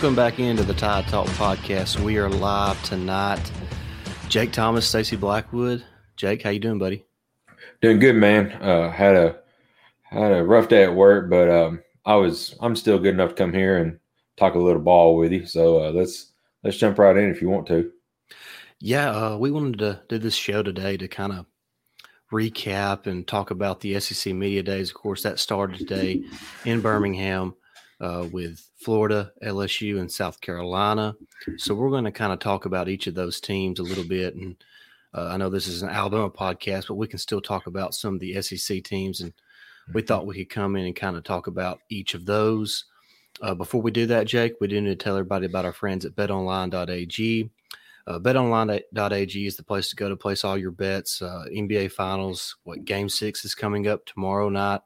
Welcome back into the Tide Talk podcast. We are live tonight. Jake Thomas, Stacey Blackwood. Jake, how you doing, buddy? Doing good, man. Uh, had a had a rough day at work, but um, I was I'm still good enough to come here and talk a little ball with you. So uh, let's let's jump right in if you want to. Yeah, uh, we wanted to do this show today to kind of recap and talk about the SEC Media Days. Of course, that started today in Birmingham uh, with Florida, LSU, and South Carolina. So we're going to kind of talk about each of those teams a little bit. And uh, I know this is an Alabama podcast, but we can still talk about some of the SEC teams. And we thought we could come in and kind of talk about each of those. Uh, before we do that, Jake, we do need to tell everybody about our friends at betonline.ag. Uh, betonline.ag is the place to go to place all your bets. Uh, NBA Finals, what game six is coming up tomorrow night.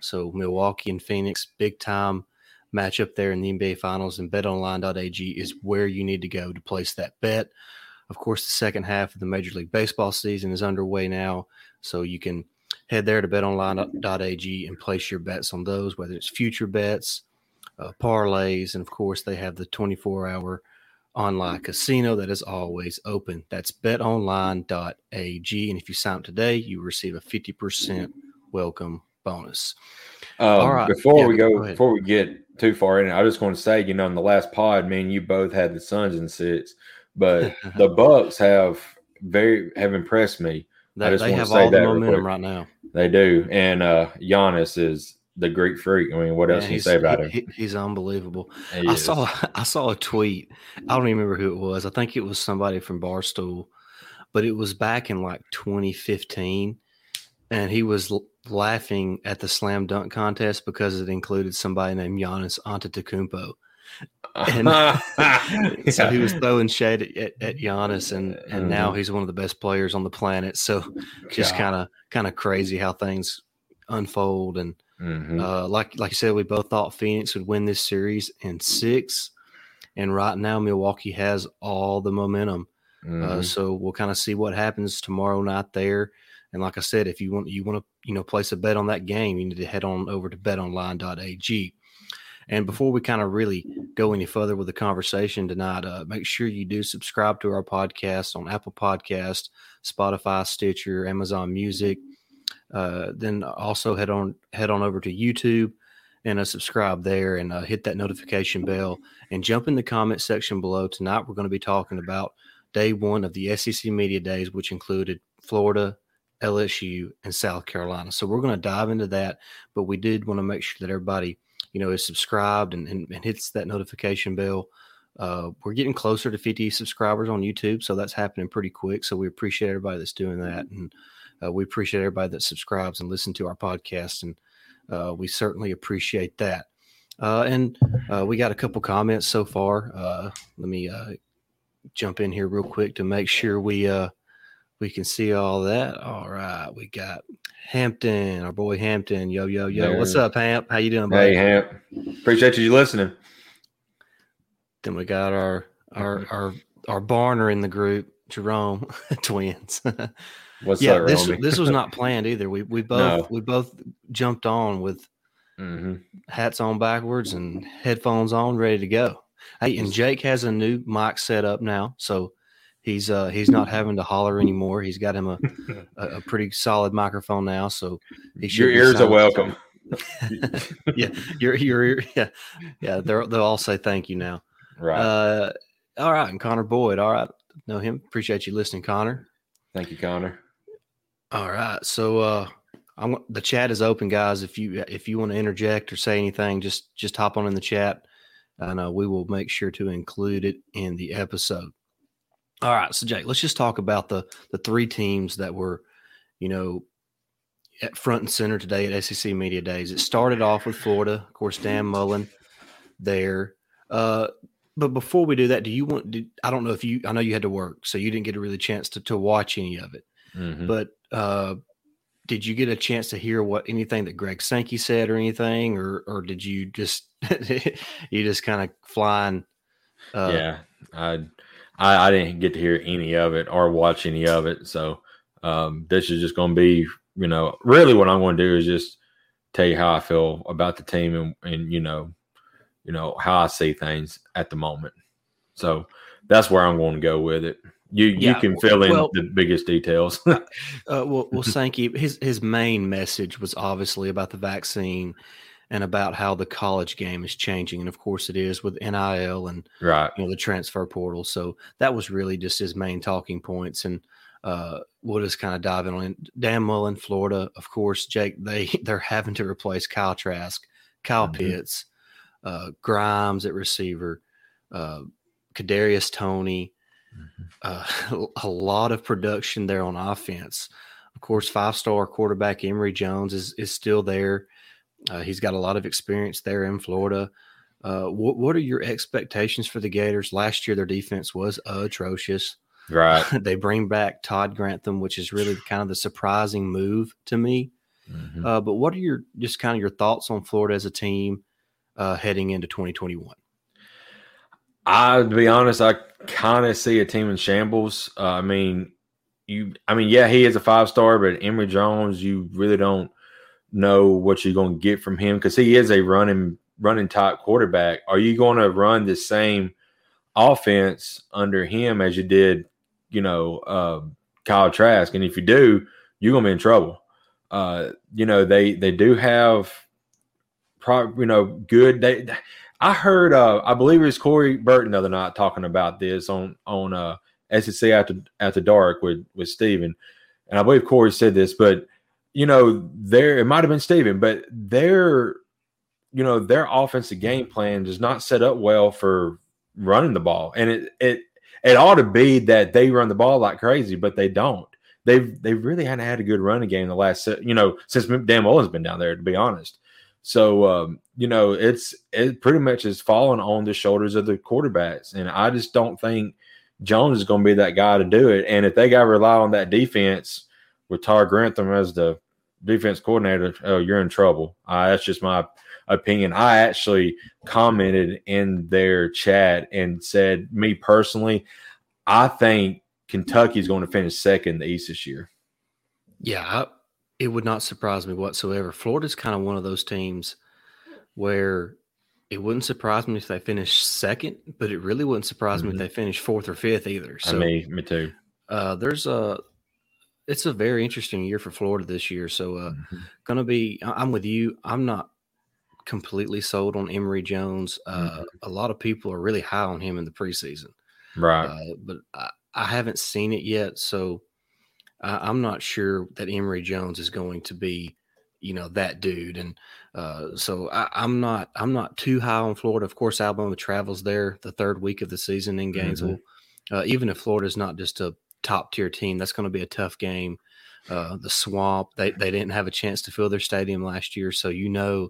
So Milwaukee and Phoenix, big time matchup there in the NBA Finals, and betonline.ag is where you need to go to place that bet. Of course, the second half of the Major League Baseball season is underway now, so you can head there to betonline.ag and place your bets on those, whether it's future bets, uh, parlays, and of course, they have the 24 hour online casino that is always open. That's betonline.ag. And if you sign up today, you receive a 50% welcome bonus. Um, All right. Before yeah, we go, go before we get too far in, I just want to say, you know, in the last pod, man, you both had the Suns and six, but the Bucks have very have impressed me. They, I just they want to say that momentum right now. They do, and uh Giannis is the Greek freak. I mean, what else can you say about he, him? he's unbelievable. He I is. saw I saw a tweet. I don't even remember who it was. I think it was somebody from Barstool, but it was back in like 2015, and he was laughing at the slam dunk contest because it included somebody named Giannis Antetokounmpo. And yeah. so he was throwing shade at, at, Giannis, and and mm-hmm. now he's one of the best players on the planet. So just kind of kind of crazy how things unfold. And mm-hmm. uh, like like I said, we both thought Phoenix would win this series in six, and right now Milwaukee has all the momentum. Uh, mm-hmm. Uh, so we'll kind of see what happens tomorrow night there. And like I said, if you want you want to you know place a bet on that game, you need to head on over to betonline.ag. And before we kind of really go any further with the conversation tonight, uh, make sure you do subscribe to our podcast on Apple Podcast, Spotify, Stitcher, Amazon Music. Uh, then also head on head on over to YouTube and uh, subscribe there and uh, hit that notification bell and jump in the comment section below. Tonight we're going to be talking about day one of the SEC Media Days, which included Florida, LSU, and South Carolina. So we're going to dive into that, but we did want to make sure that everybody, you know, is subscribed and, and, and hits that notification bell. Uh, we're getting closer to 50 subscribers on YouTube, so that's happening pretty quick. So we appreciate everybody that's doing that, and uh, we appreciate everybody that subscribes and listens to our podcast, and uh, we certainly appreciate that. Uh, and uh, we got a couple comments so far. Uh, let me jump in here real quick to make sure we we can see all that. All right, we got Hampton, our boy Hampton. Yo, yo, yo. What's up, Hamp? How you doing, buddy? Hey, Hamp. Appreciate you listening. Then we got our our our our Barner in the group, Jerome twins. What's yeah, up, this this was not planned either. We we both no. we both jumped on with mm-hmm. hats on backwards and headphones on, ready to go. Hey, and Jake has a new mic set up now, so He's uh he's not having to holler anymore. He's got him a a, a pretty solid microphone now, so your ears are welcome. yeah, your your yeah yeah. They'll they'll all say thank you now. Right. Uh, all right, and Connor Boyd. All right, know him. Appreciate you listening, Connor. Thank you, Connor. All right, so uh, I'm the chat is open, guys. If you if you want to interject or say anything, just just hop on in the chat, and uh, we will make sure to include it in the episode. All right, so Jake, let's just talk about the the three teams that were, you know, at front and center today at SEC Media Days. It started off with Florida, of course, Dan Mullen there. Uh, but before we do that, do you want? Did, I don't know if you. I know you had to work, so you didn't get a really chance to to watch any of it. Mm-hmm. But uh, did you get a chance to hear what anything that Greg Sankey said or anything, or or did you just you just kind of flying? Uh, yeah, I I, I, didn't get to hear any of it or watch any of it. So um, this is just going to be, you know, really what I'm going to do is just tell you how I feel about the team and, and you know, you know, how I see things at the moment. So that's where I'm going to go with it. You yeah, you can fill in well, the biggest details. uh, well, well, Sankey, his his main message was obviously about the vaccine and about how the college game is changing, and of course it is with NIL and right, you know, the transfer portal. So that was really just his main talking points, and uh, we'll just kind of dive in on Dan Mullen, Florida, of course. Jake, they they're having to replace Kyle Trask, Kyle mm-hmm. Pitts, uh, Grimes at receiver, uh, Kadarius Toney mm-hmm. uh, a lot of production there on offense. Of course, five star quarterback Emory Jones is is still there. Uh, he's got a lot of experience there in Florida. Uh, what what are your expectations for the Gators? Last year, their defense was atrocious. Right. they bring back Todd Grantham, which is really kind of the surprising move to me. Mm-hmm. Uh, but what are your just kind of your thoughts on Florida as a team uh, heading into 2021? I, to be honest, I kind of see a team in shambles. Uh, I mean, you, I mean, yeah, he is a five star, but Emory Jones, you really don't know what you're going to get from him because he is a running running type quarterback. Are you going to run the same offense under him as you did, you know, uh, Kyle Trask? And if you do, you're going to be in trouble. Uh, you know, they they do have, pro, you know, good. They I heard, uh, I believe it was Corey Burton the other night talking about this on on uh, SEC after after dark with with Steven. and I believe Corey said this, but you know, there it might have been Steven, but their you know their offensive game plan does not set up well for running the ball, and it it it ought to be that they run the ball like crazy, but they don't. They've they really hadn't had a good running game the last you know since Dan Mullen's been down there. To be honest, so um, you know, it's it pretty much is falling on the shoulders of the quarterbacks, and I just don't think Jones is going to be that guy to do it. And if they got to rely on that defense with Todd Grantham as the defense coordinator, oh, you're in trouble. Uh, that's just my opinion. I actually commented in their chat and said, me personally, I think Kentucky's going to finish second in the East this year. Yeah, it would not surprise me whatsoever. Florida's kind of one of those teams where it wouldn't surprise me if they finish second, but it really wouldn't surprise mm-hmm. me if mm-hmm. they finish fourth or fifth either. So, me, me too. Uh, there's a, it's a very interesting year for Florida this year. So, uh, mm-hmm. gonna be. I'm with you. I'm not completely sold on Emory Jones. Uh, mm-hmm. A lot of people are really high on him in the preseason, right? Uh, but I, I haven't seen it yet, so I, am not sure that Emory Jones is going to be, you know, that dude. And uh, so I, am not I'm not too high on Florida. Of course, Alabama travels there the third week of the season in Gainesville. Mm-hmm. Uh, even if Florida's not just a top tier team, that's going to be a tough game. Uh, the swamp they, they didn't have a chance to fill their stadium last year so you know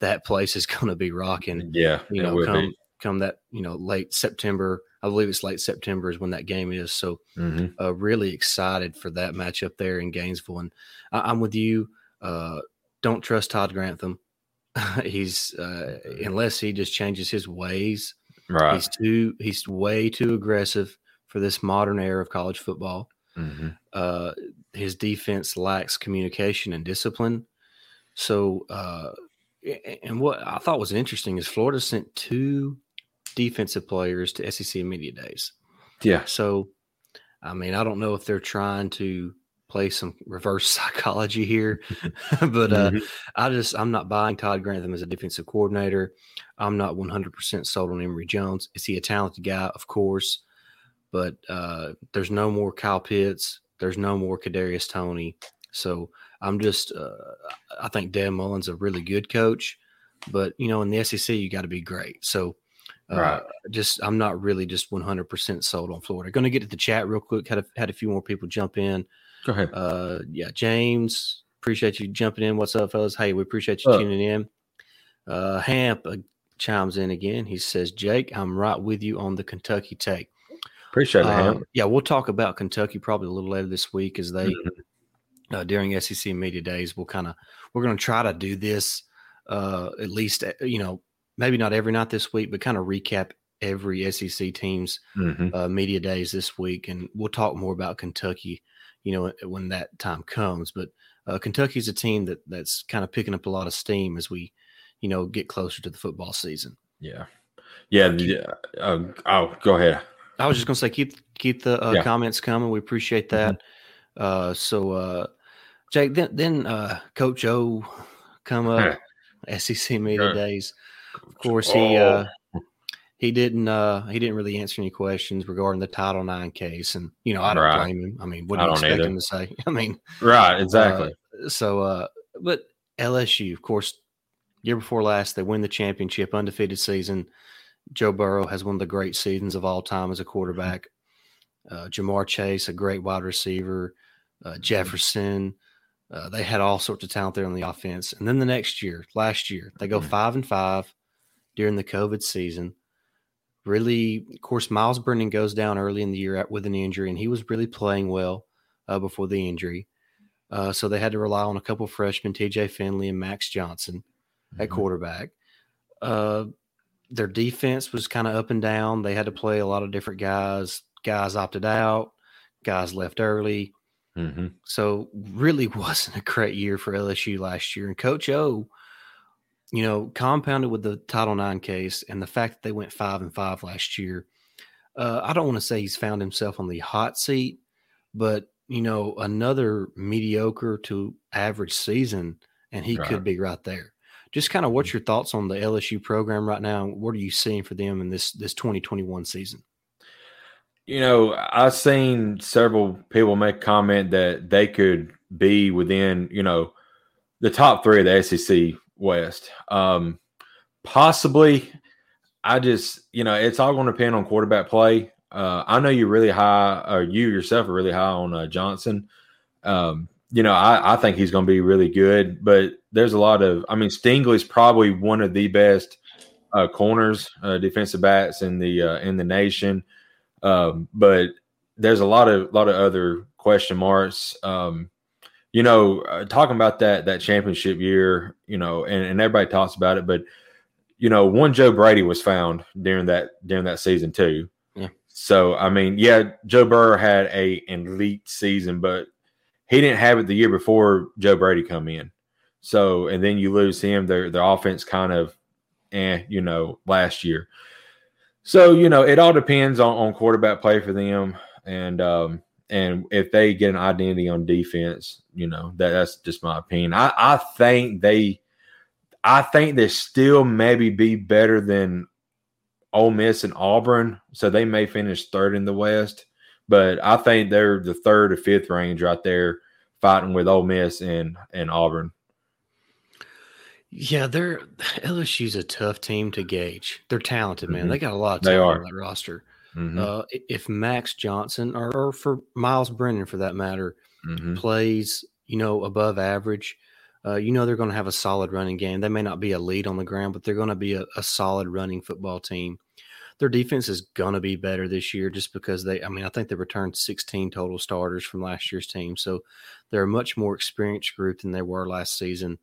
that place is going to be rocking yeah you know come be. come that you know late september I believe it's late September is when that game is. So, mm-hmm. uh, really excited for that matchup there in Gainesville. And I, am with you. Uh, don't trust Todd Grantham. he's uh, unless he just changes his ways. Right. He's too. He's way too aggressive for this modern era of college football. Mm-hmm. Uh, his defense lacks communication and discipline. So, uh, and what I thought was interesting is Florida sent two defensive players to SEC media days. Yeah. So, I mean, I don't know if they're trying to play some reverse psychology here, but uh, mm-hmm. I just I'm not buying Todd Grantham as a defensive coordinator. I'm not 100% sold on Emory Jones. Is he a talented guy? Of course, but uh, there's no more Kyle Pitts. There's no more Kadarius Toney. So I'm just uh, I think Dan Mullen's a really good coach, but you know in the SEC you got to be great. So Right. Uh, just I'm not really just 100% sold on Florida. Going to get to the chat real quick. Had a, had a few more people jump in. Go ahead. Uh, yeah, James, appreciate you jumping in. What's up, fellas? Hey, we appreciate you tuning in. Uh, Hamp uh, chimes in again. He says, "Jake, I'm right with you on the Kentucky take." Appreciate it, Hamp. Uh, yeah, we'll talk about Kentucky probably a little later this week as they mm-hmm. uh, during SEC media days. We'll kind of we're going to try to do this uh, at least you know maybe not every night this week, but kind of recap every SEC team's mm-hmm. uh, media days this week, and we'll talk more about Kentucky, you know, when that time comes. But uh, Kentucky's a team that that's kind of picking up a lot of steam as we, you know, get closer to the football season. Yeah, yeah. The, uh, oh, go ahead. I was just gonna say keep keep the uh, yeah. comments coming. We appreciate that. Mm-hmm. Uh, so, uh, Jake, then then uh, Coach O come up SEC media days. Of course, he uh, he didn't uh, he didn't really answer any questions regarding the Title IX case, and you know I don't right. blame him. I mean, what do you expect either. him to say? I mean, right, exactly. So, uh, but LSU, of course, year before last, they win the championship, undefeated season. Joe Burrow has one of the great seasons of all time as a quarterback. Uh, Ja'Marr Chase, a great wide receiver. Uh, mm-hmm. Jefferson. Uh, they had all sorts of talent there on the offense. And then the next year, last year, they go mm-hmm. five and five during the COVID season. Really, of course, Myles Brennan goes down early in the year with an injury, and he was really playing well uh, before the injury. Uh, so they had to rely on a couple freshmen, TJ Finley and Max Johnson mm-hmm. at quarterback. Their defense was kind of up and down. They had to play a lot of different guys. Guys opted out, guys left early. Mm-hmm. So really wasn't a great year for LSU last year. And Coach O, you know, compounded with the Title IX case and the fact that they went five and five last year. Uh, I don't want to say he's found himself on the hot seat, but you know, another mediocre to average season, and he right. could be right there just kind of what's your thoughts on the LSU program right now? What are you seeing for them in this this 2021 season? You know, I've seen several people make comment that they could be within, you know, the top three of the SEC West. Um, possibly, I just, you know, it's all going to depend on quarterback play. Uh, I know you're really high, or you yourself are really high on uh, Johnson. Um, you know, I, I think he's going to be really good, but there's a lot of, I mean, Stingley's probably one of the best uh, corners, uh, defensive backs in the uh, in the nation, um, but there's a lot of lot of other question marks. Um, you know, uh, talking about that that championship year, you know, and, and everybody talks about it, but you know, one Joe Brady was found during that during that season too. Yeah. So I mean, yeah, Joe Burrow had a elite season, but he didn't have it the year before Joe Brady come in. So and then you lose him, their their offense kind of eh, you know, last year. So, you know, it all depends on, on quarterback play for them. And um and if they get an identity on defense, you know, that, that's just my opinion. I, I think they I think they still maybe be better than Ole Miss and Auburn. So they may finish third in the West but I think they're the third or fifth range right there, fighting with Ole Miss and and Auburn. Yeah, they're LSU's a tough team to gauge. They're talented, man. Mm-hmm. They got a lot of talent on that roster. Mm-hmm. Uh, if Max Johnson or, or, for Myles Brennan, for that matter, mm-hmm. plays, you know, above average, uh, you know they're going to have a solid running game. They may not be a lead on the ground, but they're going to be a, a solid running football team their defense is going to be better this year just because they, I mean, I think they returned 16 total starters from last year's team. So they're a much more experienced group than they were last season.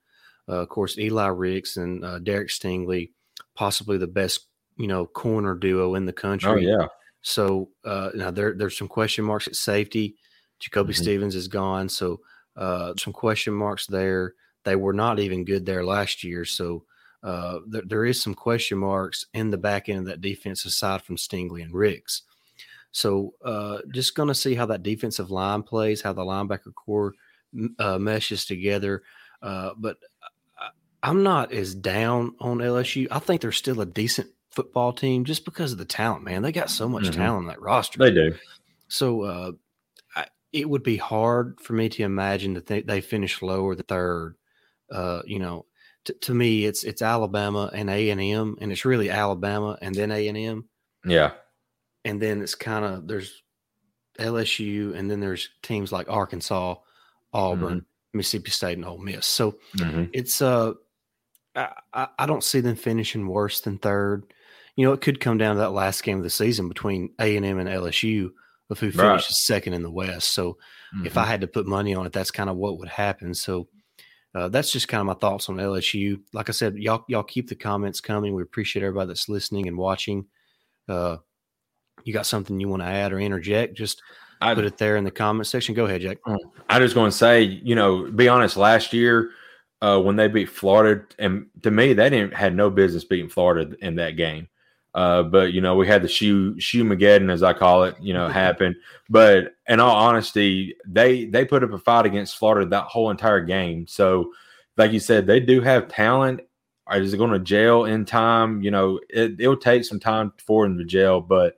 Uh, of course, Eli Ricks and uh, Derek Stingley, possibly the best, you know, corner duo in the country. Oh, yeah. So uh, now there, there's some question marks at safety. Jacoby mm-hmm. Stevens is gone. So uh, some question marks there. They were not even good there last year. So uh, there, there is some question marks in the back end of that defense aside from Stingley and Ricks. So uh, just going to see how that defensive line plays, how the linebacker core uh, meshes together. Uh, but I'm not as down on LSU. I think they're still a decent football team just because of the talent, man. They got so much mm-hmm. talent on that roster. They do. So uh, I, it would be hard for me to imagine that they, they finish lower the third. Uh, you know, to, to me, it's it's Alabama and A and M, and it's really Alabama and then A and M. Yeah, and then it's kind of there's LSU, and then there's teams like Arkansas, Auburn, mm-hmm. Mississippi State, and Ole Miss. So mm-hmm. it's uh, I, I don't see them finishing worse than third. You know, it could come down to that last game of the season between A and M and LSU of who finishes right. second in the West. So mm-hmm. if I had to put money on it, that's kind of what would happen. So uh, that's just kind of my thoughts on LSU. Like I said, y'all y'all keep the comments coming. We appreciate everybody that's listening and watching. Uh, you got something you want to add or interject? Just I, put it there in the comment section. Go ahead, Jack. I just going to say, you know, be honest. Last year, uh, when they beat Florida, and to me, they didn't had no business beating Florida in that game. Uh, but you know, we had the shoe shoe Mageddon, as I call it, you know, happen. But in all honesty, they they put up a fight against Florida that whole entire game. So, like you said, they do have talent. Is it going to jail in time? You know, it, it'll take some time for them to jail, but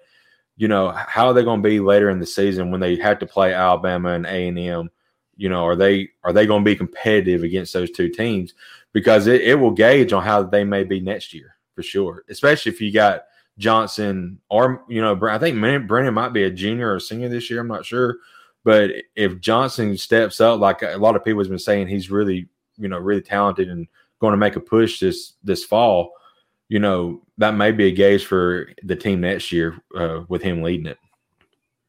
you know, how are they going to be later in the season when they have to play Alabama and A and M? You know, are they are they going to be competitive against those two teams? Because it, it will gauge on how they may be next year for sure. Especially if you got Johnson or you know, I think Brennan might be a junior or senior this year. I'm not sure, but if Johnson steps up, like a lot of people have been saying, he's really you know really talented and going to make a push this this fall. You know, that may be a gauge for the team next year uh, with him leading it.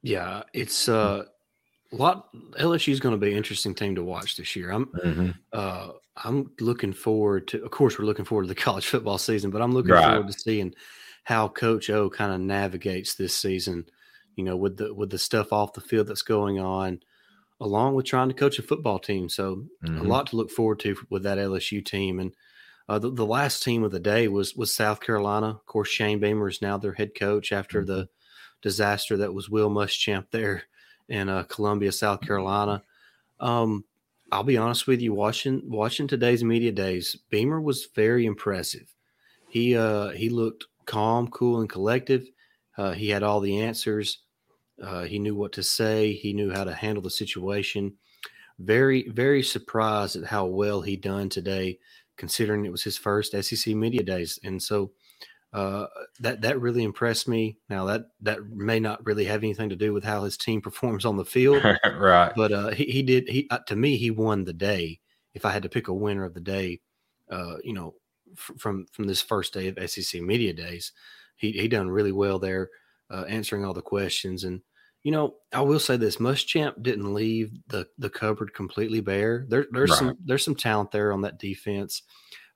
Yeah, it's uh, a lot. LSU is going to be an interesting team to watch this year. I'm mm-hmm. uh, I'm looking forward to. Of course, we're looking forward to the college football season, but I'm looking right. forward to seeing how Coach O kind of navigates this season. You know, with the with the stuff off the field that's going on, along with trying to coach a football team. So mm-hmm. a lot to look forward to with that LSU team. And uh, the, the, last team of the day was was South Carolina. Of course, Shane Beamer is now their head coach after mm-hmm. the disaster that was Will Muschamp there in uh, Columbia, South Carolina. Um, I'll be honest with you, watching watching today's media days, Beamer was very impressive. He uh, he looked calm, cool, and collective. Uh, he had all the answers. Uh, he knew what to say. He knew how to handle the situation. Very, very surprised at how well he done today, considering it was his first SEC media days. And so uh, that that really impressed me. Now that that may not really have anything to do with how his team performs on the field, right? But uh, he he did he uh, to me he won the day. If I had to pick a winner of the day, uh, you know, from from this first day of SEC media days, he he done really well there, uh, answering all the questions. And you know, I will say this: Muschamp didn't leave the the cupboard completely bare. There there's right. some there's some talent there on that defense.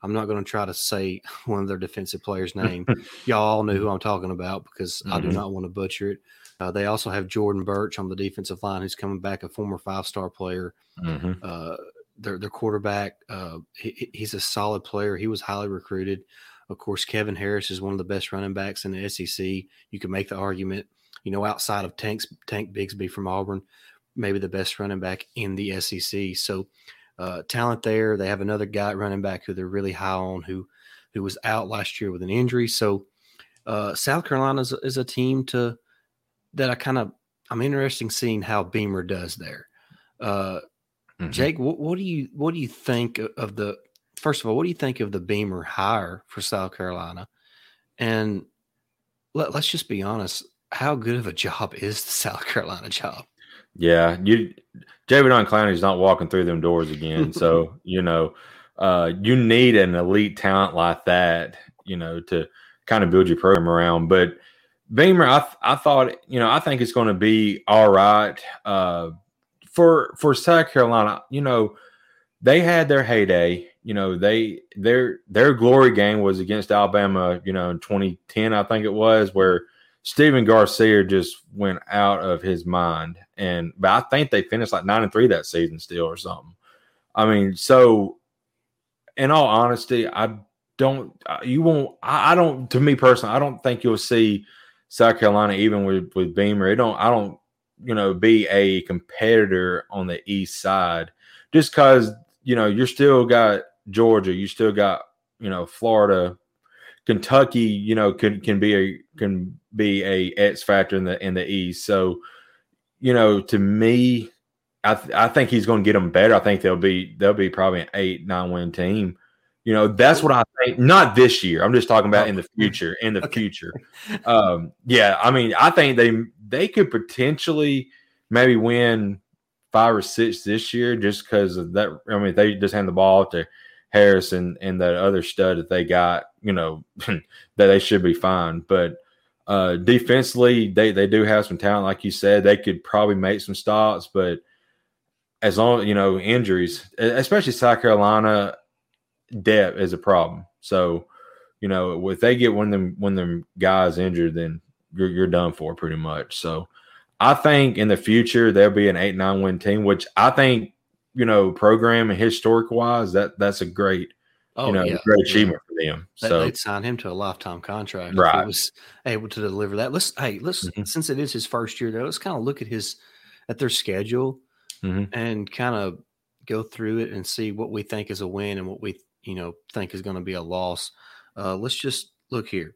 I'm not going to try to say one of their defensive players' name. Y'all all know who I'm talking about because mm-hmm. I do mm-hmm. not want to butcher it. Uh, they also have Jordan Burch on the defensive line, who's coming back, a former five star player. Mm-hmm. Uh, their their quarterback, uh, he, he's a solid player. He was highly recruited. Of course, Kevin Harris is one of the best running backs in the SEC. You can make the argument, you know, outside of Tanks, Tank Bigsby from Auburn, maybe the best running back in the SEC. So uh, talent there. They have another guy running back who they're really high on who who was out last year with an injury. So uh, South Carolina is, a team to that I kind of I'm interested in seeing how Beamer does there. Uh, mm-hmm. Jake, what, what, do you what do you think of the first of all? What do you think of the Beamer hire for South Carolina? And let, let's just be honest. How good of a job is the South Carolina job? Yeah, you Jadeveon Clowney's not walking through them doors again. so, you know, uh, you need an elite talent like that, you know, to kind of build your program around. But Beamer, I, I thought, you know, I think it's going to be all right. Uh, for for South Carolina, you know, they had their heyday. You know, they their their glory game was against Alabama, you know, in 2010, I think it was, where Stephen Garcia just went out of his mind. And but I think they finished like nine and three that season still or something. I mean, so in all honesty, I don't uh, you won't I, don't to me personally, I don't think you'll see South Carolina even with, with Beamer. It don't I don't, you know, be a competitor on the east side just because, you know, you're still got Georgia, you still got, you know, Florida, Kentucky, you know, can can be a can be a X factor in the in the East. So, you know, to me, I th- I think he's going to get them better. I think they'll be they'll be probably an eight nine win team. You know, that's what I think. Not this year. I'm just talking about in the future. In the okay. future, um, yeah. I mean, I think they they could potentially maybe win five or six this year just because of that. I mean, they just hand the ball to Harris and, and that other stud that they got, you know, that they should be fine. But uh, defensively, they, they do have some talent. Like you said, they could probably make some stops, but as long, you know, injuries, especially South Carolina, depth is a problem. So, you know, if they get one of them, one of them guys injured, then you're, you're done for pretty much. So, I think in the future there'll be an eight nine win team, which I think you know program and historic wise, that that's a great oh, you know yeah. great achievement yeah. for them. So they'd sign him to a lifetime contract right. was able to deliver that. Let's hey, let's mm-hmm. since it is his first year there, let's kind of look at his at their schedule mm-hmm. and kind of go through it and see what we think is a win and what we you know think is going to be a loss. Uh, let's just look here.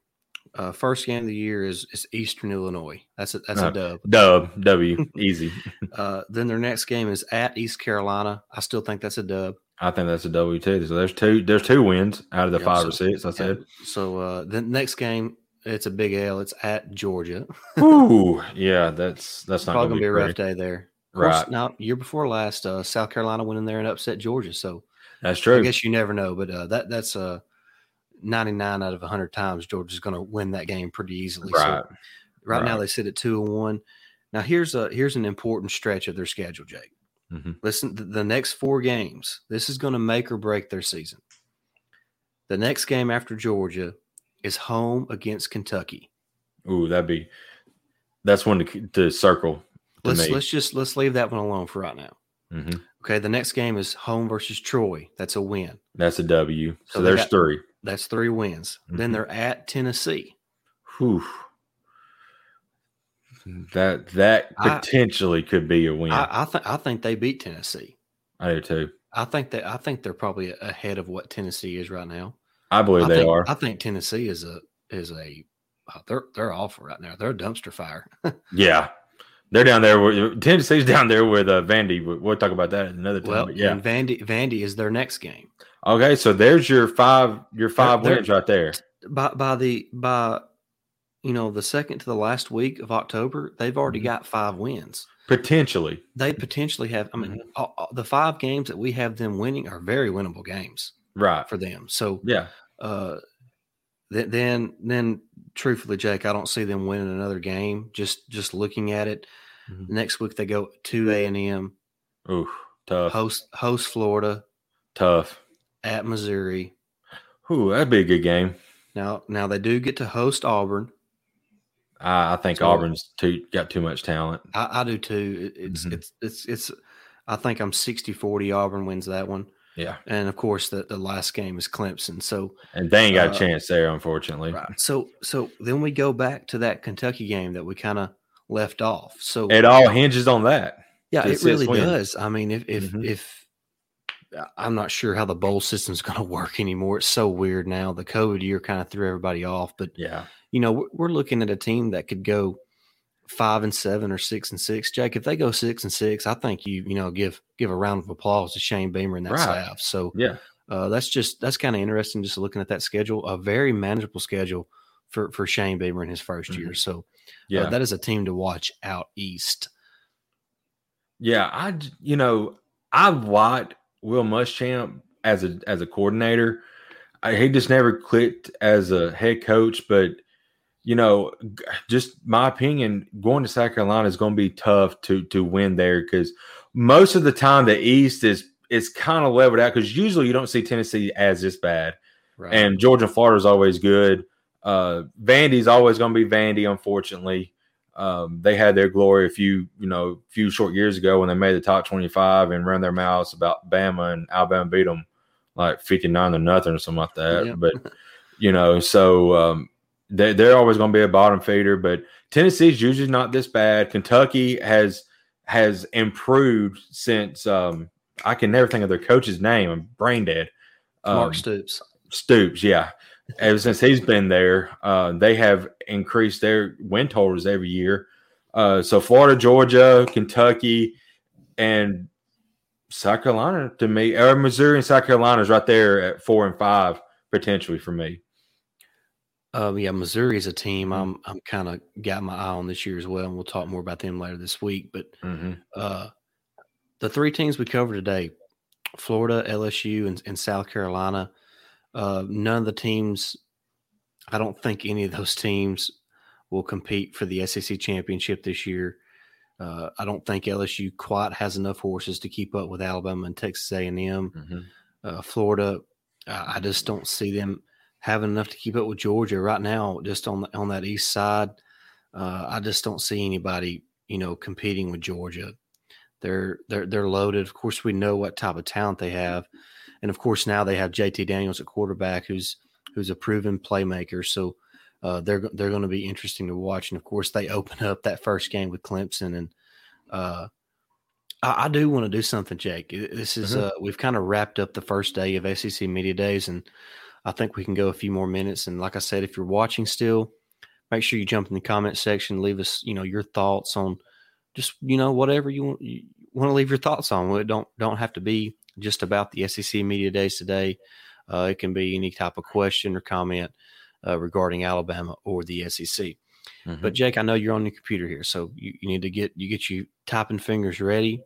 Uh, first game of the year is is Eastern Illinois. That's a that's uh, a dub. Dub W easy. uh, then their next game is at East Carolina. I still think that's a dub. I think that's a W too. So there's two there's two wins out of the five so, or six. I said. So uh, the next game it's a big L. It's at Georgia. Ooh, yeah, that's that's not probably gonna be, a rough day there. Course, right now, year before last, uh, South Carolina went in there and upset Georgia. So that's true. I guess you never know, but uh, that that's uh, 99 out of 100 times Georgia's going to win that game pretty easily. Right. So right, right, now they sit at two and one. Now here's a here's an important stretch of their schedule, Jake. Mm-hmm. Listen, the next four games, this is going to make or break their season. The next game after Georgia is home against Kentucky. Ooh, that'd be that's one to, to circle. To let's me. let's just let's leave that one alone for right now. Mm-hmm. Okay, the next game is home versus Troy. That's a win. That's a W. So, so there's got, three. That's three wins. Mm-hmm. Then they're at Tennessee. Whew. That that potentially I, could be a win. I, I think I think they beat Tennessee. I do too. I think that I think they're probably ahead of what Tennessee is right now. I believe I they think, are. I think Tennessee is a is a uh, they're they're awful right now. They're a dumpster fire. yeah, they're down there. With, Tennessee's down there with uh, Vandy. We'll talk about that another time. Well, yeah, Vandy Vandy is their next game. Okay, so there's your five your 5 they're, wins right there. By by the by, you know the second to the last week of October, they've already mm-hmm. got five wins. Potentially, they potentially have. I mean, mm-hmm. all, all, the five games that we have them winning are very winnable games, right, for them. So yeah, uh, th- then then truthfully, Jake, I don't see them winning another game. Just just looking at it, mm-hmm. next week they go to A and M. Ooh, tough. Host host Florida. Tough at Missouri. Ooh, that'd be a good game. Now, now they do get to host Auburn. I, I think so, Auburn's too got too much talent. I, I do too. It's, mm-hmm. it's it's it's I think I'm 60-40 Auburn wins that one. Yeah. And of course the, the last game is Clemson. So And they ain't got uh, a chance there, unfortunately. Right. So so then we go back to that Kentucky game that we kind of left off. So it all hinges on that. Yeah, it really does. I mean, if if mm-hmm. if I'm not sure how the bowl system's going to work anymore. It's so weird now. The COVID year kind of threw everybody off. But yeah, you know, we're looking at a team that could go five and seven or six and six. Jake, if they go six and six, I think you you know give give a round of applause to Shane Beamer and that right. staff. So yeah, uh, that's just that's kind of interesting. Just looking at that schedule, a very manageable schedule for for Shane Beamer in his 1st mm-hmm. year. So uh, yeah, uh, that is a team to watch out east. Yeah, I you know I've watched Will Muschamp as a as a coordinator. I, he just never clicked as a head coach, but you know, just my opinion, going to South Carolina is going to be tough to to win there because most of the time the East is is kind of leveled out because usually you don't see Tennessee as this bad, right. and Georgia and Florida is always good. Uh, Vandy's always going to be Vandy, unfortunately. Um, they had their glory a few, you know, few short years ago when they made the top 25 and ran their mouths about Bama and Alabama beat them like 59 to nothing or something like that. Yeah. But, you know, so um, they, they're always going to be a bottom feeder. But Tennessee's usually not this bad. Kentucky has has improved since um, I can never think of their coach's name. I'm brain dead. Um, Mark Stoops. Stoops, yeah ever since he's been there, uh, they have increased their win totals every year. Uh, so Florida, Georgia, Kentucky, and South Carolina to me, or Missouri and South Carolina is right there at four and five potentially for me. Um, yeah, Missouri is a team I'm I'm kind of got my eye on this year as well, and we'll talk more about them later this week. But mm-hmm. uh, the three teams we covered today: Florida, LSU, and, and South Carolina uh, none of the teams, I don't think any of those teams will compete for the SEC championship this year. Uh, I don't think LSU quite has enough horses to keep up with Alabama and Texas A&M. Mm-hmm. Uh, Florida, I just don't see them having enough to keep up with Georgia right now. Just on the, on that east side, uh, I just don't see anybody, you know, competing with Georgia. They're they're they're loaded. Of course, we know what type of talent they have, and of course now they have JT Daniels at quarterback, who's who's a proven playmaker. So uh, they're they're going to be interesting to watch. And of course, they open up that first game with Clemson, and uh, I, I, do want to do something, Jake. This is mm-hmm. uh, we've kind of wrapped up the first day of SEC media days, and I think we can go a few more minutes. And like I said, if you're watching still, make sure you jump in the comment section, leave us you know your thoughts on just you know whatever you want you want to leave your thoughts on. It don't don't have to be just about the SEC media days today. Uh, it can be any type of question or comment uh, regarding Alabama or the SEC. Mm-hmm. But Jake, I know you're on your computer here, so you, you need to get you get you typing fingers ready.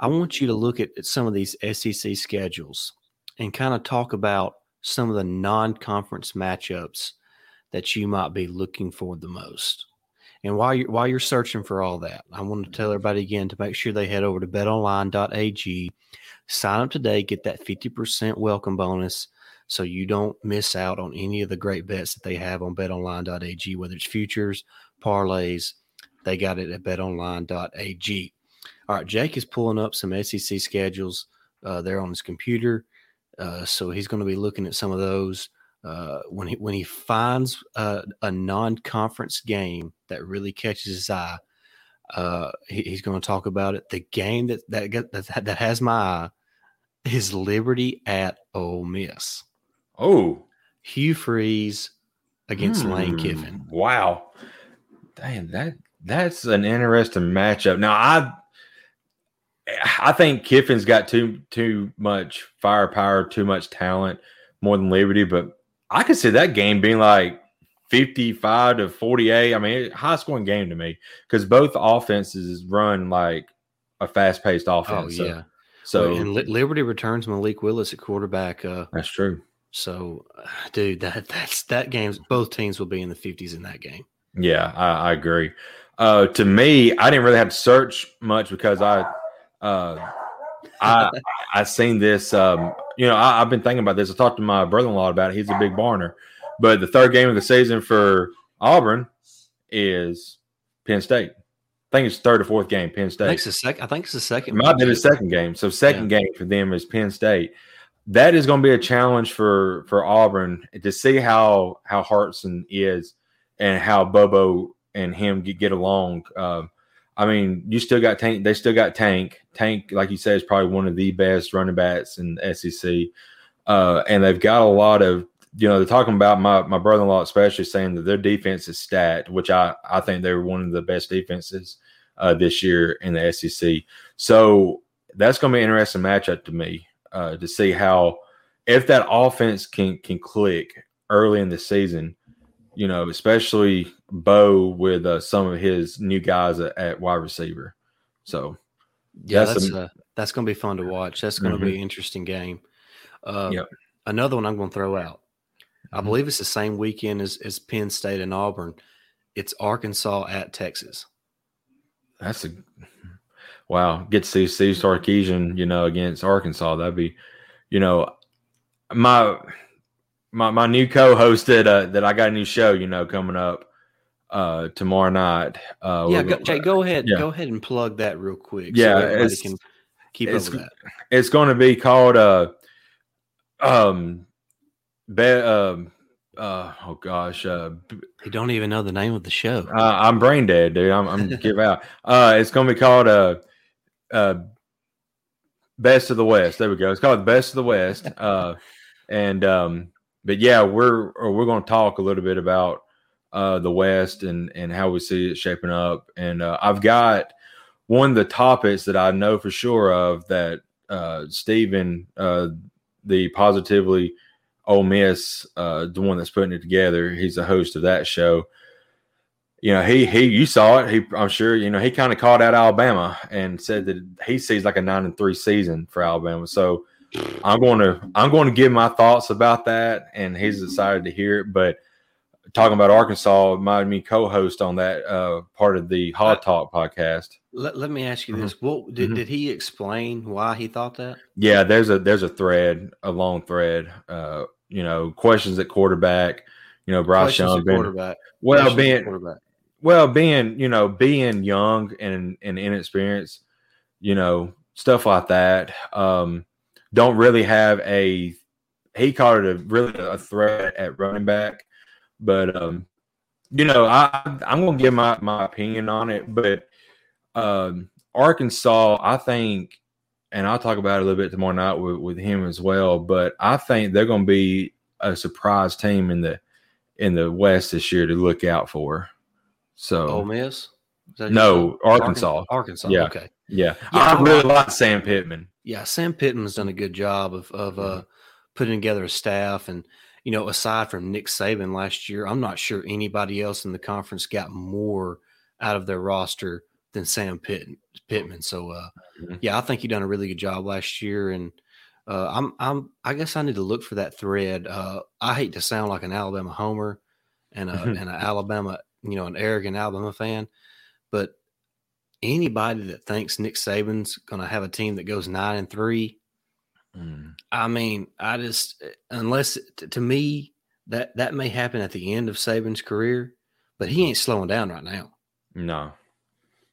I want you to look at, at some of these SEC schedules and kind of talk about some of the non-conference matchups that you might be looking for the most. And while you're while you're searching for all that, I want to tell everybody again to make sure they head over to betonline.ag, sign up today, get that 50% welcome bonus so you don't miss out on any of the great bets that they have on betonline.ag, whether it's futures, parlays, they got it at betonline.ag. All right, Jake is pulling up some SEC schedules uh, there on his computer. Uh, so he's going to be looking at some of those. Uh, when he when he finds a, a non-conference game that really catches his eye, uh, he, he's going to talk about it. The game that that that that has my eye is Liberty at Ole Miss. Oh, Hugh Freeze against hmm, Lane Kiffin. Wow, damn that that's an interesting matchup. Now I I think Kiffin's got too too much firepower, too much talent, more than Liberty, but I could see that game being like 55 to 48. I mean, high scoring game to me because both offenses run like a fast paced oh, offense. Oh, yeah. So, so and Liberty returns Malik Willis at quarterback. Uh, that's true. So, dude, that that's that game. Both teams will be in the 50s in that game. Yeah, I, I agree. Uh, to me, I didn't really have to search much because I, uh, I, I seen this. Um, you know, I, have been thinking about this. I talked to my brother-in-law about it. He's a big Barner. But the third game of the season for Auburn is Penn State. I think it's third or fourth game, Penn State. I think it's the second. I think it's the second. It might be the second game. So second yeah. game for them is Penn State. That is going to be a challenge for for Auburn to see how how Harsin is and how Bobo and him get, get along. Um, I mean, you still got Tank. They still got Tank. Tank, like you said, is probably one of the best running backs in the SEC. Uh, and they've got a lot of, you know, they're talking about my my brother in law, especially saying that their defense is stacked, which I I think they were one of the best defenses uh, this year in the SEC. So that's going to be an interesting matchup to me uh, to see how if that offense can can click early in the season you know, especially Bo with uh, some of his new guys at, at wide receiver. So, yeah, that's that's, a, that's going to be fun to watch. That's going to mm-hmm. be an interesting game. Uh, yep. Another one I'm going to throw out. I mm-hmm. believe it's the same weekend as, as Penn State and Auburn. It's Arkansas at Texas. That's a wow. Get to see Steve Sarkisian, you know, against Arkansas. That'd be, you know, my my, my new co-host that uh, that I got a new show, you know, coming up uh tomorrow night. Uh yeah, go, Jay, go ahead, yeah. go ahead and plug that real quick. Yeah, so it's, can keep it's, up with that. It's going to be called uh um be, um uh oh gosh uh you don't even know the name of the show. Uh, I'm brain dead, dude. I'm I'm give out. Uh it's going to be called uh uh Best of the West. There we go. It's called Best of the West. Uh and um but yeah, we're we're going to talk a little bit about uh, the West and and how we see it shaping up. And uh, I've got one of the topics that I know for sure of that uh, Stephen, uh, the positively Ole Miss, uh, the one that's putting it together. He's the host of that show. You know, he he you saw it. He I'm sure you know he kind of called out Alabama and said that he sees like a nine and three season for Alabama. So I'm going to I'm going to give my thoughts about that, and he's excited to hear it. But talking about Arkansas, my me co-host on that uh, part of the Hot Talk podcast. Let, let me ask you this: mm-hmm. What did, mm-hmm. did he explain why he thought that? Yeah, there's a there's a thread, a long thread. Uh, you know, questions at quarterback. You know, Bryce Young being quarterback. Well, questions being quarterback. well being you know being young and and inexperienced you know, stuff like that. Um, don't really have a he called it a really a threat at running back, but um, you know, I I'm gonna give my my opinion on it, but um, Arkansas, I think, and I'll talk about it a little bit tomorrow night with, with him as well. But I think they're going to be a surprise team in the in the West this year to look out for. So, Ole Miss. No, Arkansas. Arkansas. Yeah. Okay. Yeah. yeah. I really like Sam Pittman. Yeah, Sam Pittman's done a good job of of uh, putting together a staff, and you know, aside from Nick Saban last year, I'm not sure anybody else in the conference got more out of their roster than Sam Pitt, Pittman. So, uh, mm-hmm. yeah, I think he done a really good job last year, and uh, I'm I'm I guess I need to look for that thread. Uh, I hate to sound like an Alabama homer and a, and an Alabama, you know, an arrogant Alabama fan, but anybody that thinks Nick Saban's going to have a team that goes nine and three, mm. I mean, I just unless to me that that may happen at the end of Saban's career, but he ain't slowing down right now. No,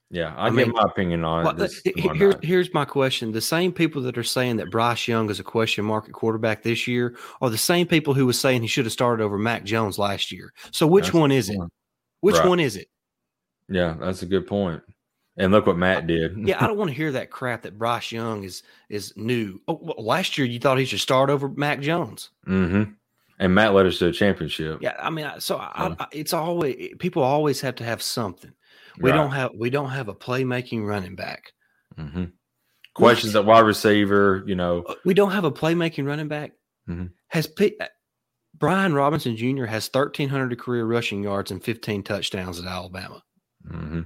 yeah, I'll I mean, my opinion on well, it. here's, here's my question. The same people that are saying that Bryce Young is a question mark at quarterback this year are the same people who was saying he should have started over Mac Jones last year. So which that's one is it? Which right. one is it? Yeah, that's a good point. And look what Matt did. yeah, I don't want to hear that crap that Bryce Young is is new. Oh, well, last year you thought he should start over Mac Jones. Mm-hmm. And Matt led us to a championship. Yeah, I mean, so I, I, it's always people always have to have something. We right. don't have we don't have a playmaking running back. Mm-hmm. Questions at wide receiver, you know. Uh, we don't have a playmaking running back. Mm-hmm. Has P- uh, Brian Robinson Jr. has thirteen hundred career rushing yards and fifteen touchdowns at Alabama. Mm-hmm.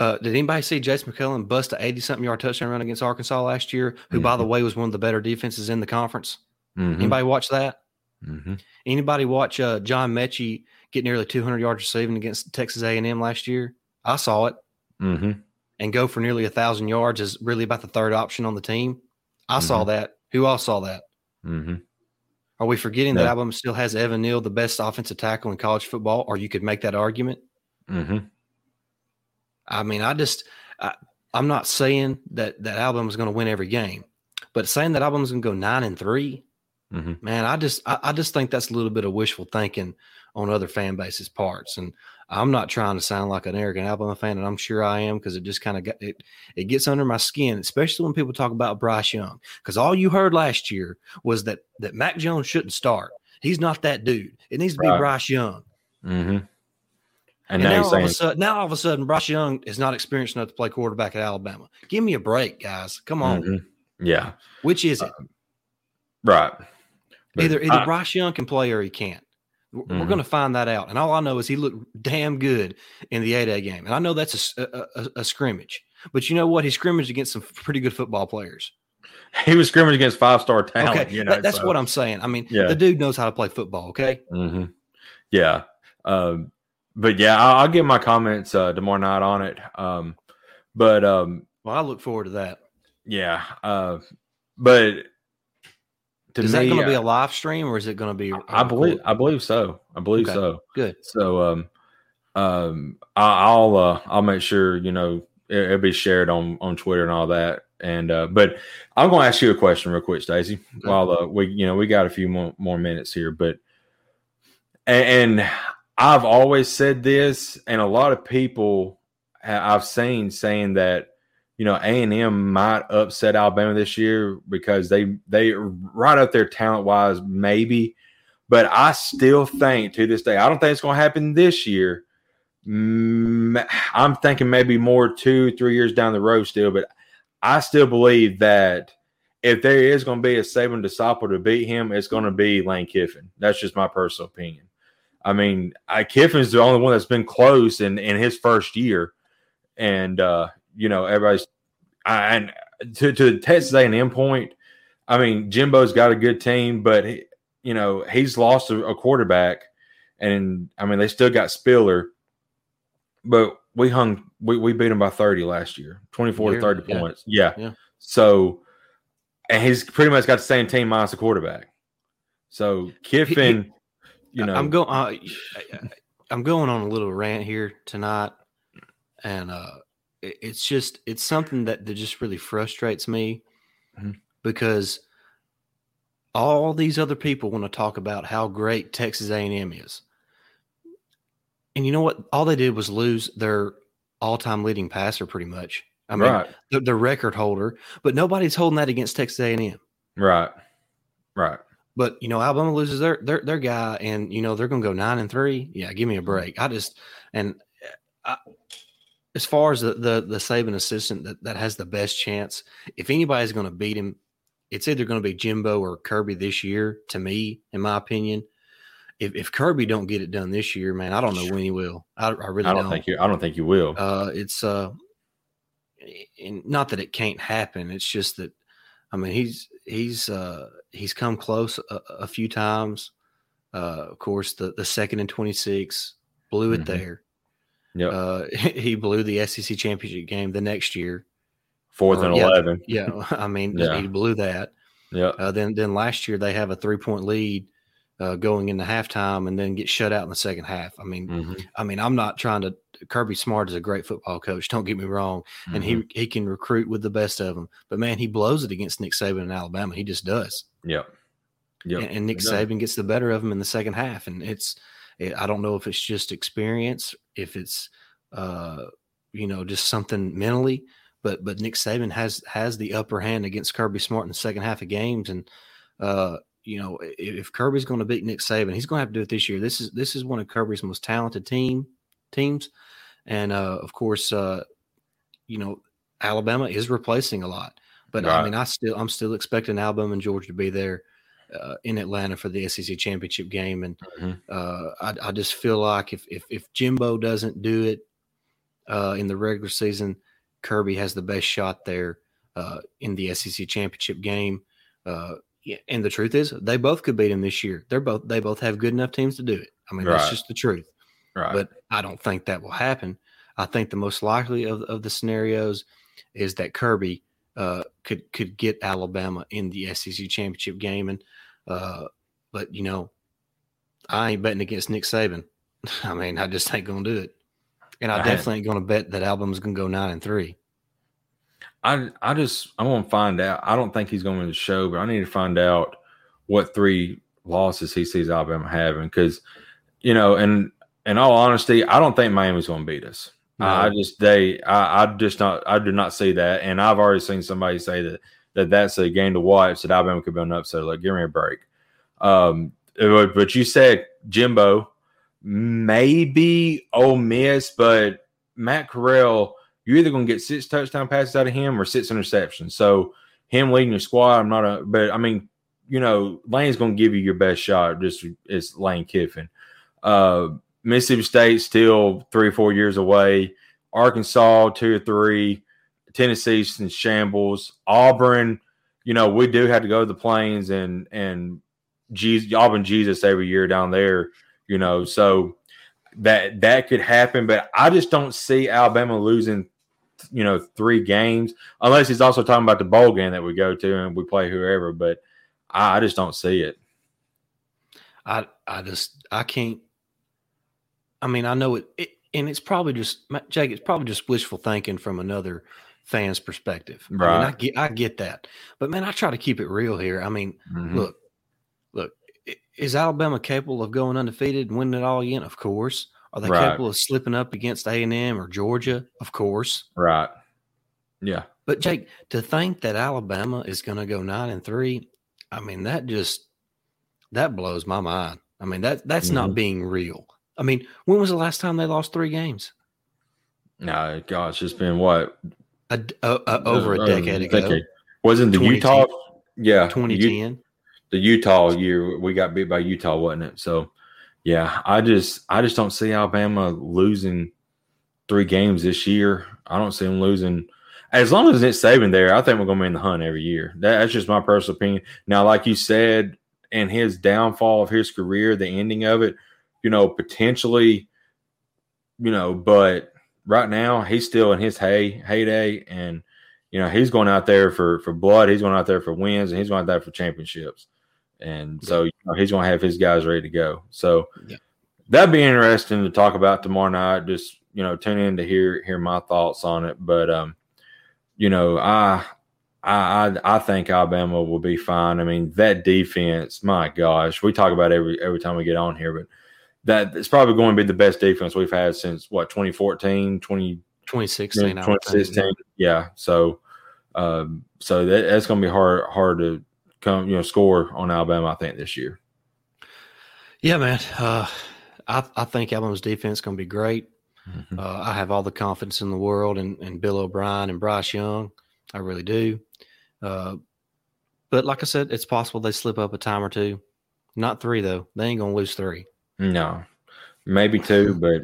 Uh, did anybody see Jase McClellan bust a eighty something yard touchdown run against Arkansas last year? Who, by the mm-hmm. way, was one of the better defenses in the conference. Mm-hmm. Anybody watch that? Mm-hmm. Anybody watch uh, John Metchie get nearly 200 yards receiving against Texas A&M last year. I saw it. Mm-hmm. And go for nearly a thousand yards is really about the third option on the team. I mm-hmm. saw that. Who all saw that? Mm-hmm. Are we forgetting that Alabama still has Evan Neal, the best offensive tackle in college football? Or you could make that argument. I mean, I just, I, am not saying that that album is going to win every game, but saying that album is going to go nine and 3 mm-hmm. man, I just, I, I just think that's a little bit of wishful thinking on other fan bases' parts. And I'm not trying to sound like an arrogant Alabama fan, and I'm sure I am because it just kind of it it gets under my skin, especially when people talk about Bryce Young. Because all you heard last year was that that Mac Jones shouldn't start. He's not that dude. It needs to be right. Bryce Young. Mm-hmm. And, and, now, all saying- of a sudden, now all of a sudden, Bryce Young is not experienced enough to play quarterback at Alabama. Give me a break, guys. Come on. Mm-hmm. Yeah. Which is it? Uh, right. But either either I, Bryce Young can play or he can't. We're mm-hmm. going to find that out. And all I know is he looked damn good in the A-Day game. And I know that's a, a, a, scrimmage. But you know what? He scrimmaged against some pretty good football players. He was scrimmaging against five star talent. Okay. You know, that, that's so. what I'm saying. I mean, yeah. the dude knows how to play football. Okay. Mm-hmm. Yeah. Um, but yeah, I'll, I'll, get my comments uh, tomorrow night on it. Um, but um, well, I look forward to that. Yeah. Uh, but is me, that going to be a live stream or is it going to be? I believe. I believe so. I believe okay. so. Good. So, um, um, I, will uh, I'll make sure you know it, will be shared on on Twitter and all that. And uh, but I'm going to ask you a question real quick, Stacey. While uh, we you know we got a few more, more minutes here, but and, and I've always said this, and a lot of people I've seen saying that you know, A and M might upset Alabama this year because they they right up there talent wise, maybe. But I still think to this day, I don't think it's going to happen this year. I'm thinking maybe more two, three years down the road still, but I still believe that if there is going to be a Saban disciple to beat him, it's going to be Lane Kiffin. That's just my personal opinion. I mean, I, Kiffin's the only one that's been close in in his first year, and uh, you know, everybody's and to to Texas A&M point, I mean, Jimbo's got a good team, but he, you know he's lost a, a, quarterback, and I mean they still got Spiller, but we hung we, we beat him by thirty last year, twenty four to thirty yeah. points. Yeah. yeah. So, and he's pretty much got the same team minus the quarterback. So Kiffin, he, you know, I'm going. Uh, I'm going on a little rant here tonight, and uh, it's just it's something that, that just really frustrates me mm-hmm. because all these other people want to talk about how great Texas A&M is. And you know what? All they did was lose their all-time leading passer pretty much. I mean, right. the, the record holder, but nobody's holding that against Texas A&M. Right. Right. But you know, Alabama loses their their their guy, and you know they're going to go nine and three. Yeah, give me a break. I just and I, as far as the the the Saban assistant that that has the best chance, if anybody's going to beat him, it's either going to be Jimbo or Kirby this year. To me, in my opinion, if, if Kirby don't get it done this year, man, I don't know when he will. I, I really I don't, don't, think you. I don't think you will. Uh, it's uh, and not that it can't happen. It's just that, I mean, he's he's uh he's come close a, a few times. Uh, of course, the the second and twenty six blew it mm-hmm. there. Yeah, uh, he blew the SEC championship game the next year. Fourth and yeah, eleven. Yeah, I mean, yeah. he blew that. Yeah. Uh, then then last year they have a three point lead uh, going into halftime and then get shut out in the second half. I mean, mm-hmm. I mean, I'm not trying to. Kirby Smart is a great football coach. Don't get me wrong, mm-hmm. and he mm-hmm. he can recruit with the best of them. But man, he blows it against Nick Saban in Alabama. He just does. Yeah. Yeah. And, and, Nick Saban gets the better of him in the second half, and it's. It, I don't know if it's just experience, if it's, uh, you know, just something mentally, but but Nick Saban has has the upper hand against Kirby Smart in the second half of games, and uh, you know, if Kirby's going to beat Nick Saban, he's going to have to do it this year. This is this is one of Kirby's most talented team teams, and uh, of course, uh, you know, Alabama is replacing a lot. But right. I mean, I still I'm still expecting Alabama and Georgia to be there uh, in Atlanta for the SEC championship game, and mm-hmm. Uh, I, I, just feel like if if, if Jimbo doesn't do it uh, in the regular season, Kirby has the best shot there uh, in the SEC championship game. Uh, and the truth is, they both could beat him this year. They're both they both have good enough teams to do it. I mean, right. that's just the truth. Right. But I don't think that will happen. I think the most likely of, of the scenarios is that Kirby uh, could could get Alabama in the SEC championship game, and uh, but you know, I ain't betting against Nick Saban. I mean, I just ain't gonna do it, and I, I definitely ain't gonna bet that Alabama's gonna go nine and three. I I just I want to find out. I don't think he's going to show, but I need to find out what three losses he sees Alabama having because you know, and in all honesty, I don't think Miami's going to beat us. No. I just they I, I just not I do not see that, and I've already seen somebody say that that that's a game to watch that Alabama could be an upset. Like, give me a break. Um, but you said Jimbo, maybe Ole Miss, but Matt Corral you're either going to get six touchdown passes out of him or six interceptions. So him leading your squad, I'm not a, but I mean, you know, Lane's going to give you your best shot. Just it's Lane Kiffin. Uh, Mississippi State still three or four years away. Arkansas two or three. Tennessee's in shambles. Auburn, you know, we do have to go to the plains and and Jesus, Auburn Jesus every year down there. You know, so that that could happen, but I just don't see Alabama losing you know three games unless he's also talking about the bowl game that we go to and we play whoever but i, I just don't see it i i just i can't i mean i know it, it and it's probably just jake it's probably just wishful thinking from another fan's perspective right I, mean, I get i get that but man i try to keep it real here i mean mm-hmm. look look is alabama capable of going undefeated and winning it all again of course are they right. capable of slipping up against A and M or Georgia? Of course. Right. Yeah. But Jake, to think that Alabama is going to go nine and three, I mean that just that blows my mind. I mean that that's mm-hmm. not being real. I mean, when was the last time they lost three games? No, gosh, it's been what a, a, a, over a uh, decade ago. Decade. Wasn't the Utah? Yeah, twenty ten. The Utah year we got beat by Utah, wasn't it? So yeah, I just I just don't see Alabama losing three games this year. I don't see them losing. As long as it's Saban there, I think we're going to be in the hunt every year. that's just my personal opinion. Now, like you said, and his downfall of his career, the ending of it, you know, potentially, you know, but right now he's still in his hey heyday, and you know he's going out there for for blood. He's going out there for wins, and he's going out there for championships. And so you know, he's going to have his guys ready to go. So yeah. that'd be interesting to talk about tomorrow night. Just you know tune in to hear hear my thoughts on it. But um, you know, I I, I, I think Alabama will be fine. I mean, that defense, my gosh, we talk about every every time we get on here, but that it's probably going to be the best defense we've had since what 2014, 20, 2016, 2016. Yeah. So, um, so that, that's going to be hard hard to come you know score on Alabama. I think this year. Yeah, man. Uh, I I think Alabama's defense is going to be great. Mm-hmm. Uh, I have all the confidence in the world and in Bill O'Brien and Bryce Young. I really do. Uh, but like I said, it's possible they slip up a time or two. Not three though. They ain't gonna lose three. No, maybe two, but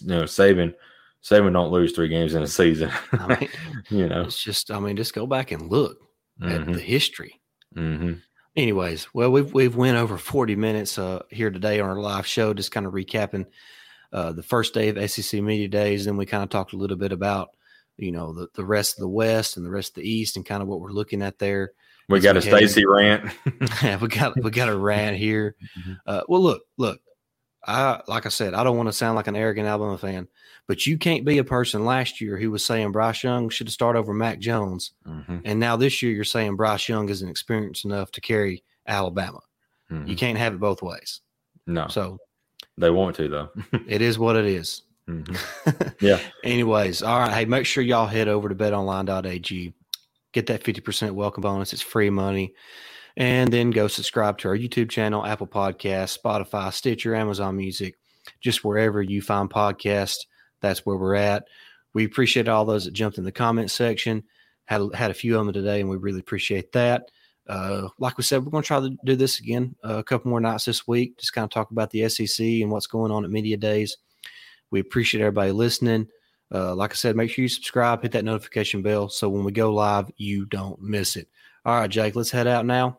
you know, Saban, Saban don't lose three games in a season. I mean, you know, it's just. I mean, just go back and look mm-hmm. at the history. Mm-hmm. Anyways, well, we've we've went over forty minutes uh, here today on our live show, just kind of recapping uh, the first day of SEC Media Days. Then we kind of talked a little bit about you know the, the rest of the west and the rest of the east and kind of what we're looking at there we got a Stacey rant yeah we got we got a rant here mm-hmm. uh, well look look i like i said i don't want to sound like an arrogant alabama fan but you can't be a person last year who was saying bryce young should have started over mac jones mm-hmm. and now this year you're saying bryce young isn't experienced enough to carry alabama mm-hmm. you can't have it both ways no so they want to though it is what it is Mm-hmm. Yeah. Anyways, all right. Hey, make sure y'all head over to betonline.ag. Get that 50% welcome bonus. It's free money. And then go subscribe to our YouTube channel, Apple Podcasts, Spotify, Stitcher, Amazon Music, just wherever you find podcasts. That's where we're at. We appreciate all those that jumped in the comment section. Had had a few of them today, and we really appreciate that. Uh, like we said, we're going to try to do this again uh, a couple more nights this week. Just kind of talk about the SEC and what's going on at media days. We appreciate everybody listening. Uh, like I said, make sure you subscribe, hit that notification bell so when we go live, you don't miss it. All right, Jake, let's head out now.